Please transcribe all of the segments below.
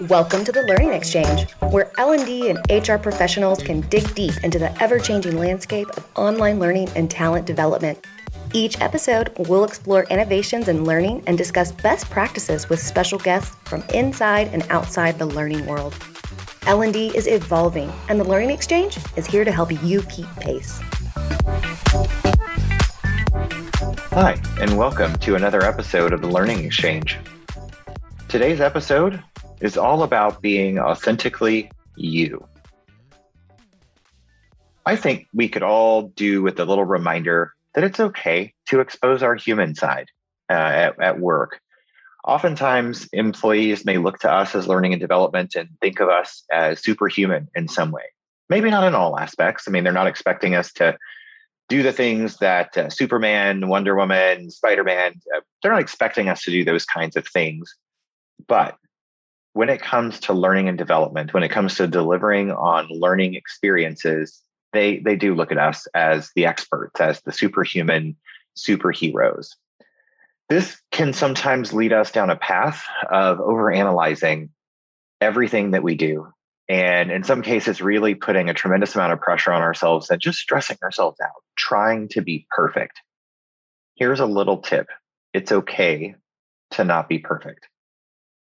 Welcome to the Learning Xchange, where L&D and HR professionals can dig deep into the ever-changing landscape of online learning and talent development. Each episode, we'll explore innovations in learning and discuss best practices with special guests from inside and outside the learning world. L&D is evolving, and the Learning Xchange is here to help you keep pace. Hi, and welcome to another episode of the Learning Xchange. Today's episode is all about being authentically you. I think we could all do with a little reminder that it's okay to expose our human side uh, at, at work oftentimes employees may look to us as learning and development and think of us as superhuman in some way. Maybe not in all aspects. I mean, they're not expecting us to do the things that uh, Superman, Wonder Woman, Spider Man, uh, they're not expecting us to do those kinds of things. But when it comes to learning and development, when it comes to delivering on learning experiences, they, they do look at us as the experts, as the superhuman superheroes. This can sometimes lead us down a path of overanalyzing everything that we do. And in some cases, really putting a tremendous amount of pressure on ourselves and just stressing ourselves out, trying to be perfect. Here's a little tip it's okay to not be perfect.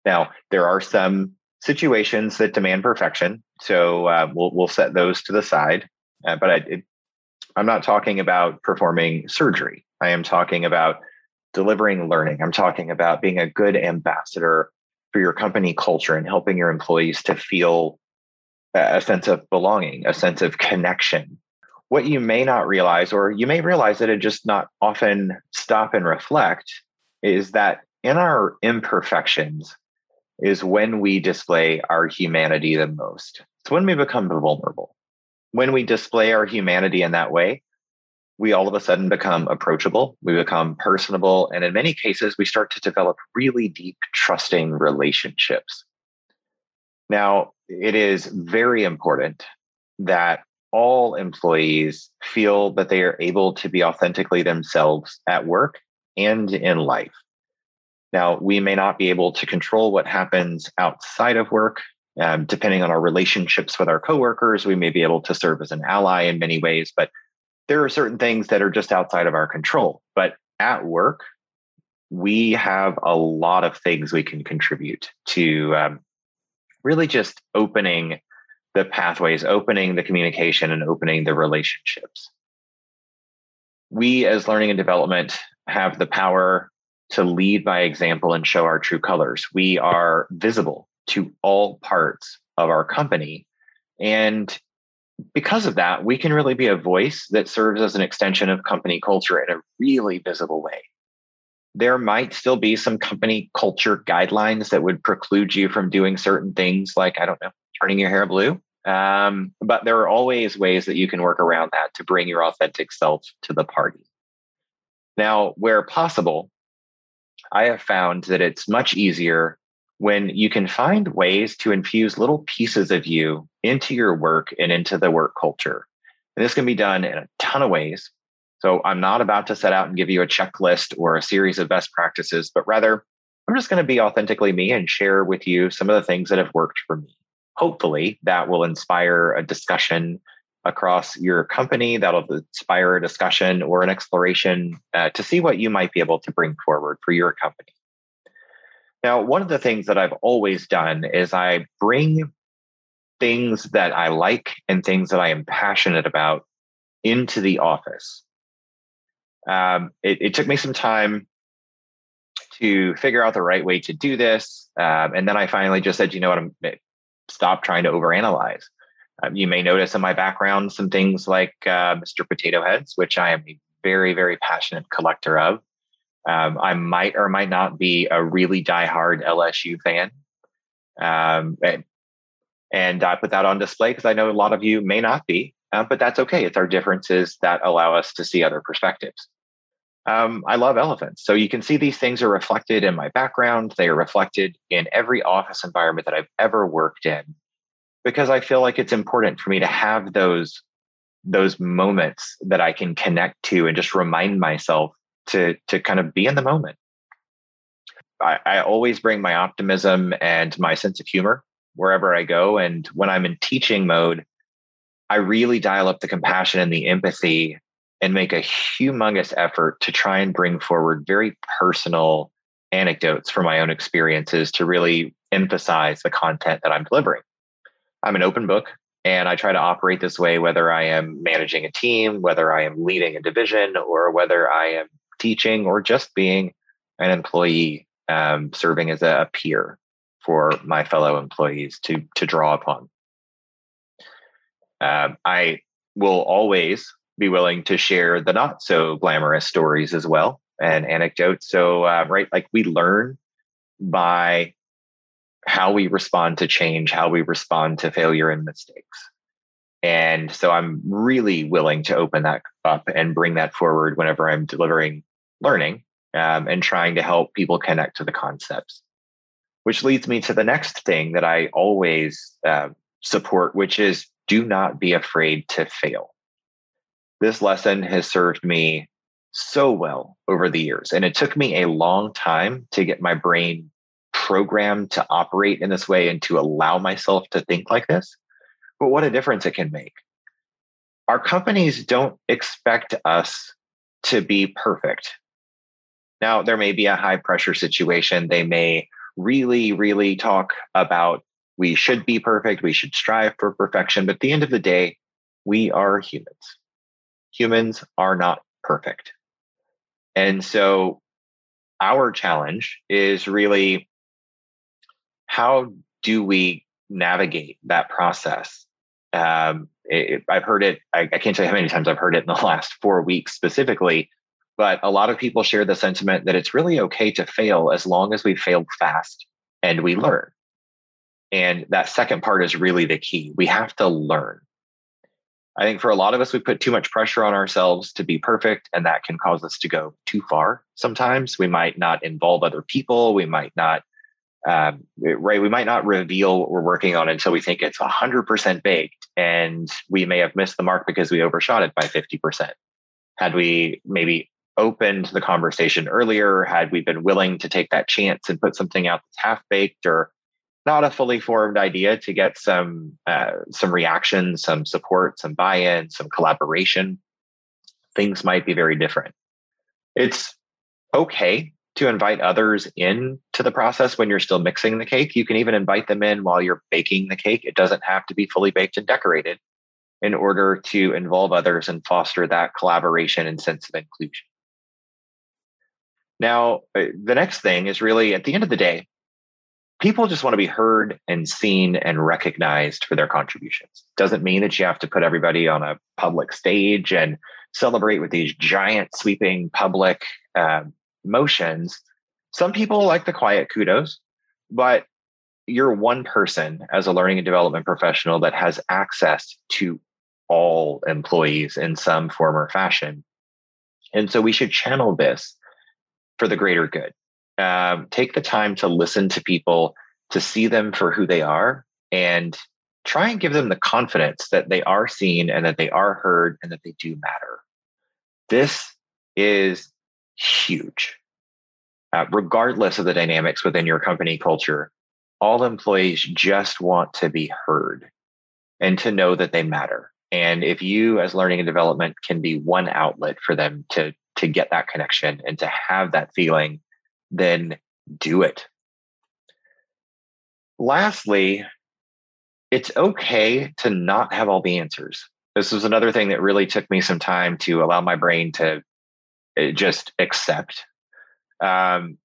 Now, there are some situations that demand perfection. So uh, we'll, we'll set those to the side. Uh, but I, it, I'm not talking about performing surgery. I am talking about delivering learning. I'm talking about being a good ambassador for your company culture and helping your employees to feel a sense of belonging, a sense of connection. What you may not realize, or you may realize that it just not often stop and reflect, is that in our imperfections is when we display our humanity the most. It's when we become vulnerable. When we display our humanity in that way, we all of a sudden become approachable, we become personable, and in many cases, we start to develop really deep, trusting relationships. Now, it is very important that all employees feel that they are able to be authentically themselves at work and in life. Now, we may not be able to control what happens outside of work. Um, depending on our relationships with our coworkers, we may be able to serve as an ally in many ways, but there are certain things that are just outside of our control. But at work, we have a lot of things we can contribute to um, really just opening the pathways, opening the communication, and opening the relationships. We, as learning and development, have the power to lead by example and show our true colors. We are visible to all parts of our company. And because of that, we can really be a voice that serves as an extension of company culture in a really visible way. There might still be some company culture guidelines that would preclude you from doing certain things, like, I don't know, turning your hair blue. Um, but there are always ways that you can work around that to bring your authentic self to the party. Now, where possible, I have found that it's much easier when you can find ways to infuse little pieces of you into your work and into the work culture. And this can be done in a ton of ways. So I'm not about to set out and give you a checklist or a series of best practices, but rather I'm just going to be authentically me and share with you some of the things that have worked for me. Hopefully, that will inspire a discussion across your company. That'll inspire a discussion or an exploration uh, to see what you might be able to bring forward for your company. Now, one of the things that I've always done is I bring things that I like and things that I am passionate about into the office. Um, it, it, took me some time to figure out the right way to do this. Um, and then I finally just said, you know what, I'm stop trying to overanalyze. Um, you may notice in my background some things like uh, Mr. Potato Heads, which I am a very, very passionate collector of. Um, I might or might not be a really diehard LSU fan. Um, and, and I put that on display because I know a lot of you may not be, uh, but that's okay. It's our differences that allow us to see other perspectives. Um, I love elephants. So you can see these things are reflected in my background. They are reflected in every office environment that I've ever worked in because I feel like it's important for me to have those those moments that I can connect to and just remind myself to to kind of be in the moment. I, I always bring my optimism and my sense of humor wherever I go. And when I'm in teaching mode, I really dial up the compassion and the empathy and make a humongous effort to try and bring forward very personal anecdotes from my own experiences to really emphasize the content that I'm delivering. I'm an open book and I try to operate this way whether I am managing a team, whether I am leading a division, or whether I am teaching or just being an employee um, serving as a, peer for my fellow employees to to draw upon. Um, I will always be willing to share the not so glamorous stories as well and anecdotes. So, uh, right, like we learn by how we respond to change, how we respond to failure and mistakes. And so I'm really willing to open that up and bring that forward whenever I'm delivering learning um, and trying to help people connect to the concepts. Which leads me to the next thing that I always uh, support, which is do not be afraid to fail. This lesson has served me so well over the years. And it took me a long time to get my brain programmed to operate in this way and to allow myself to think like this. But what a difference it can make. Our companies don't expect us to be perfect. Now, there may be a high pressure situation. They may really, really talk about we should be perfect, we should strive for perfection. But at the end of the day, we are humans. Humans are not perfect. And so our challenge is really how do we navigate that process? Um, it, I've heard it, I, I can't tell you how many times I've heard it in the last four weeks specifically but a lot of people share the sentiment that it's really okay to fail as long as we failed fast and we learn. And that second part is really the key. We have to learn. I think for a lot of us, we put too much pressure on ourselves to be perfect, and that can cause us to go too far. Sometimes we might not involve other people. We might not, um, right? We might not reveal what we're working on until we think it's 100% baked, and we may have missed the mark because we overshot it by 50%. Had we maybe opened the conversation earlier, had we been willing to take that chance and put something out that's half baked or not a fully formed idea to get some uh, some reaction, some support, some buy-in, some collaboration, things might be very different. It's okay to invite others in to the process when you're still mixing the cake. You can even invite them in while you're baking the cake. It doesn't have to be fully baked and decorated in order to involve others and foster that collaboration and sense of inclusion. Now, uh, the next thing is really at the end of the day, people just want to be heard and seen and recognized for their contributions. Doesn't mean that you have to put everybody on a public stage and celebrate with these giant sweeping public uh, motions. Some people like the quiet kudos, but you're one person as a learning and development professional that has access to all employees in some form or fashion. And so we should channel this for the greater good. Um, take the time to listen to people, to see them for who they are, and try and give them the confidence that they are seen and that they are heard and that they do matter. This is huge. Uh, regardless of the dynamics within your company culture, all employees just want to be heard and to know that they matter. And if you, as learning and development, can be one outlet for them to to get that connection and to have that feeling, then do it. Lastly, it's okay to not have all the answers. This was another thing that really took me some time to allow my brain to eh, just accept. Um,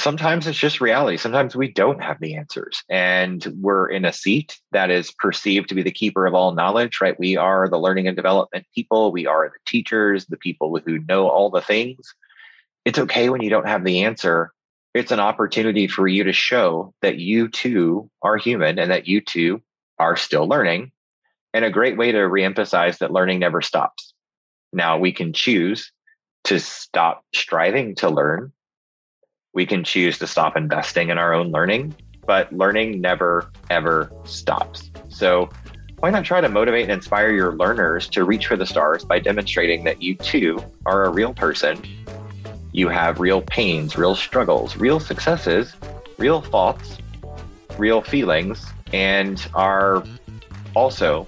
sometimes it's just reality. Sometimes we don't have the answers and we're in a seat that is perceived to be the keeper of all knowledge, right? We are the learning and development people. We are the teachers, the people who know all the things. It's okay when you don't have the answer. It's an opportunity for you to show that you too are human and that you too are still learning. And a great way to reemphasize that learning never stops. Now we can choose to stop striving to learn we can choose to stop investing in our own learning, but learning never, ever stops. So, why not try to motivate and inspire your learners to reach for the stars by demonstrating that you too are a real person? you have real pains, real struggles, real successes, real thoughts, real feelings, and are also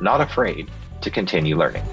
not afraid to continue learning.